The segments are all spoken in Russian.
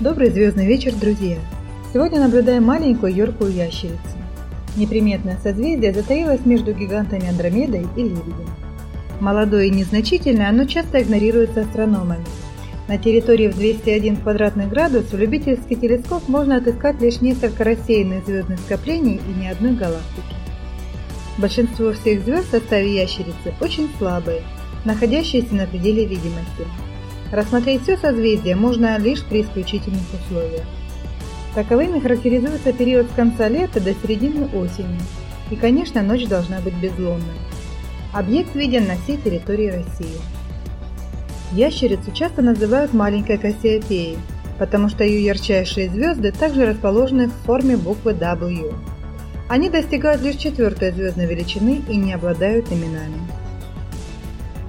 Добрый звездный вечер, друзья! Сегодня наблюдаем маленькую юркую ящерицу. Неприметное созвездие затаилось между гигантами Андромедой и Лебедем. Молодое и незначительное, оно часто игнорируется астрономами. На территории в 201 квадратный градус в любительский телескоп можно отыскать лишь несколько рассеянных звездных скоплений и ни одной галактики. Большинство всех звезд в составе ящерицы очень слабые, находящиеся на пределе видимости. Рассмотреть все созвездие можно лишь при исключительных условиях. Таковыми характеризуется период с конца лета до середины осени. И, конечно, ночь должна быть безлунной. Объект виден на всей территории России. Ящерицу часто называют маленькой Кассиопеей, потому что ее ярчайшие звезды также расположены в форме буквы W. Они достигают лишь четвертой звездной величины и не обладают именами.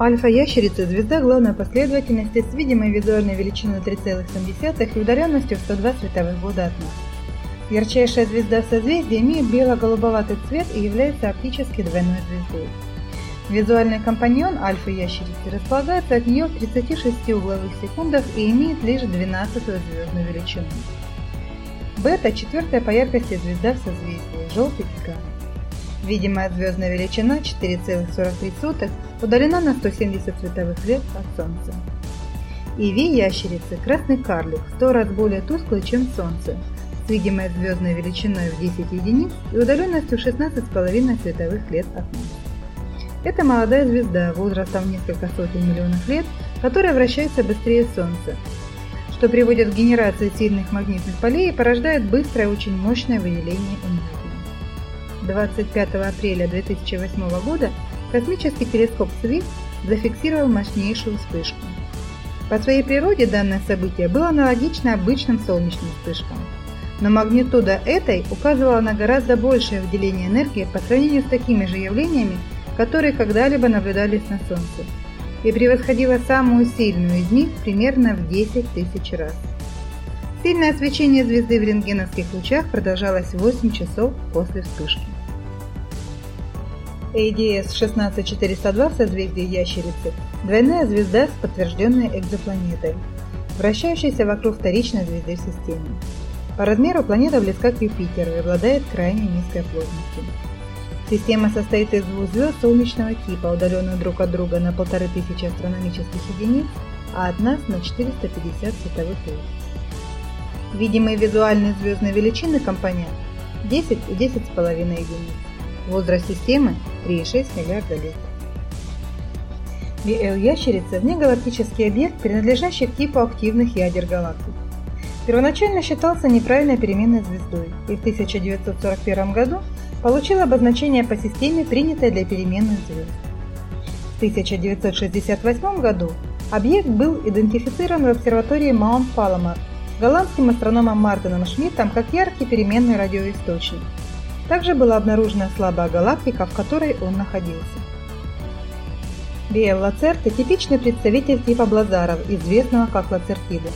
Альфа-ящерица – звезда главной последовательности с видимой визуальной величиной 3,7 и удаленностью в 102 световых года от нас. Ярчайшая звезда в созвездии имеет бело-голубоватый цвет и является оптически двойной звездой. Визуальный компаньон альфа-ящерицы располагается от нее в 36 угловых секундах и имеет лишь 12 звездную величину. Бета – четвертая по яркости звезда в созвездии, желтый гигант. Видимая звездная величина 4,43 удалена на 170 световых лет от Солнца. И Ви ящерицы – красный карлик, в 100 раз более тусклый, чем Солнце, с видимой звездной величиной в 10 единиц и удаленностью 16,5 световых лет от нас. Это молодая звезда возрастом в несколько сотен миллионов лет, которая вращается быстрее Солнца, что приводит к генерации сильных магнитных полей и порождает быстрое очень мощное выделение энергии. 25 апреля 2008 года космический телескоп СВИФ зафиксировал мощнейшую вспышку. По своей природе данное событие было аналогично обычным солнечным вспышкам, но магнитуда этой указывала на гораздо большее выделение энергии по сравнению с такими же явлениями, которые когда-либо наблюдались на Солнце, и превосходила самую сильную из них примерно в 10 тысяч раз. Сильное свечение звезды в рентгеновских лучах продолжалось 8 часов после вспышки. ADS 16402 в созвездии Ящерицы – двойная звезда с подтвержденной экзопланетой, вращающаяся вокруг вторичной звезды в системе. По размеру планета близка к Юпитеру и обладает крайне низкой плотностью. Система состоит из двух звезд солнечного типа, удаленных друг от друга на 1500 астрономических единиц, а от нас на 450 световых лет. Видимые визуальные звездные величины компонент 10 и 10,5 единиц. Возраст системы 3,6 миллиарда лет. BL-ящерица – внегалактический объект, принадлежащий к типу активных ядер галактик. Первоначально считался неправильной переменной звездой и в 1941 году получил обозначение по системе, принятой для переменных звезд. В 1968 году объект был идентифицирован в обсерватории Маунт Паломар голландским астрономом Мартином Шмидтом как яркий переменный радиоисточник. Также была обнаружена слабая галактика, в которой он находился. Биэл Лацерт – типичный представитель типа блазаров, известного как лацертиды.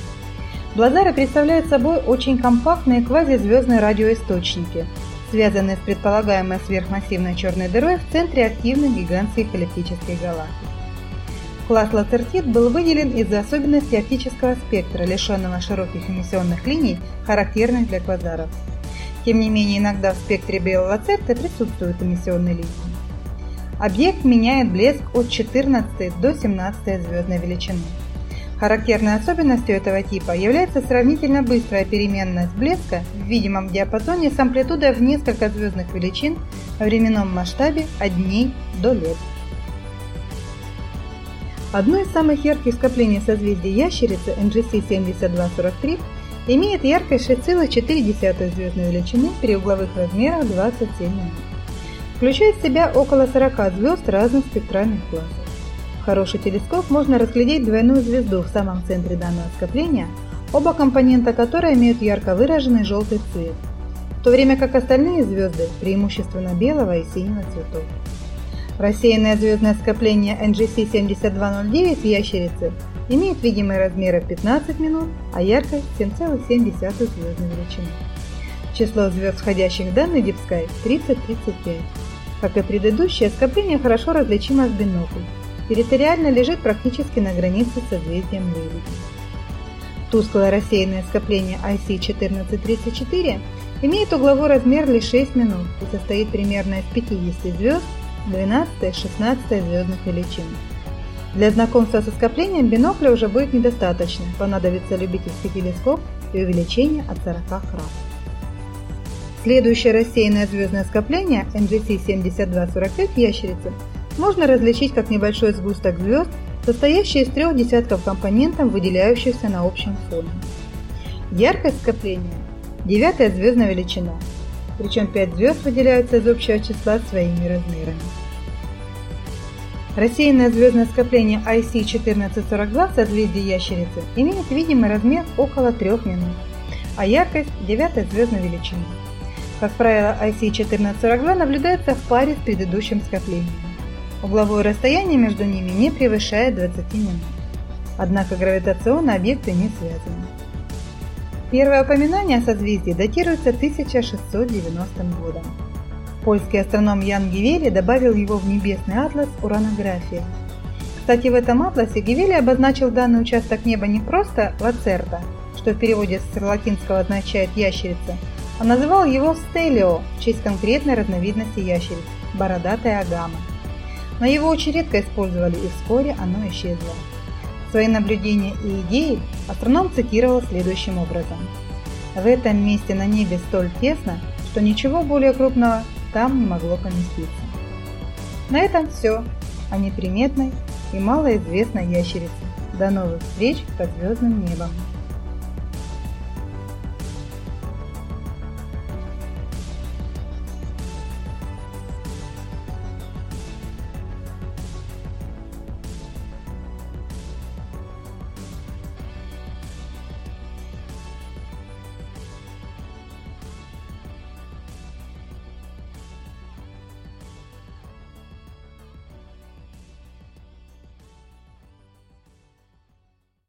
Блазары представляют собой очень компактные квазизвездные радиоисточники, связанные с предполагаемой сверхмассивной черной дырой в центре активных гигантских эллиптических галактик. Класс Лацертит был выделен из-за особенностей оптического спектра, лишенного широких эмиссионных линий, характерных для квазаров. Тем не менее, иногда в спектре Биолацерта присутствуют эмиссионные линии. Объект меняет блеск от 14 до 17 звездной величины. Характерной особенностью этого типа является сравнительно быстрая переменность блеска в видимом диапазоне с амплитудой в несколько звездных величин в временном масштабе от дней до лет. Одно из самых ярких скоплений созвездия Ящерицы NGC 7243 имеет яркость 6,4 звездной величины при угловых размерах 27 минут. Включает в себя около 40 звезд разных спектральных классов. В хороший телескоп можно разглядеть двойную звезду в самом центре данного скопления, оба компонента которой имеют ярко выраженный желтый цвет, в то время как остальные звезды преимущественно белого и синего цветов. Рассеянное звездное скопление NGC 7209 в ящерице имеет видимые размеры 15 минут, а яркость 7,7 звездной величины. Число звезд, входящих в данный Sky, 30-35. Как и предыдущее, скопление хорошо различимо с бинокль. Территориально лежит практически на границе с созвездием Лебедя. Тусклое рассеянное скопление IC-1434 имеет угловой размер лишь 6 минут и состоит примерно из 50 звезд 12-16 звездных величин. Для знакомства со скоплением бинокля уже будет недостаточно, понадобится любительский телескоп и увеличение от 40 крат. Следующее рассеянное звездное скопление NGC 7245 ящерицы можно различить как небольшой сгусток звезд, состоящий из трех десятков компонентов, выделяющихся на общем фоне. Яркость скопления – девятая звездная величина, причем 5 звезд выделяются из общего числа своими размерами. Рассеянное звездное скопление IC-1442 в созвездии Ящерицы имеет видимый размер около 3 минут, а яркость – девятая звездная величина. Как правило, IC-1442 наблюдается в паре с предыдущим скоплением. Угловое расстояние между ними не превышает 20 минут. Однако гравитационные объекты не связаны. Первое упоминание о созвездии датируется 1690 годом. Польский астроном Ян Гивели добавил его в небесный атлас уранография. Кстати, в этом атласе Гивели обозначил данный участок неба не просто Лацерта, что в переводе с латинского означает «ящерица», а называл его Стелио в честь конкретной разновидности ящериц – бородатая агама. Но его очень редко использовали, и вскоре оно исчезло. Свои наблюдения и идеи астроном цитировал следующим образом. В этом месте на небе столь тесно, что ничего более крупного там не могло поместиться. На этом все о неприметной и малоизвестной ящерице. До новых встреч под звездным небом!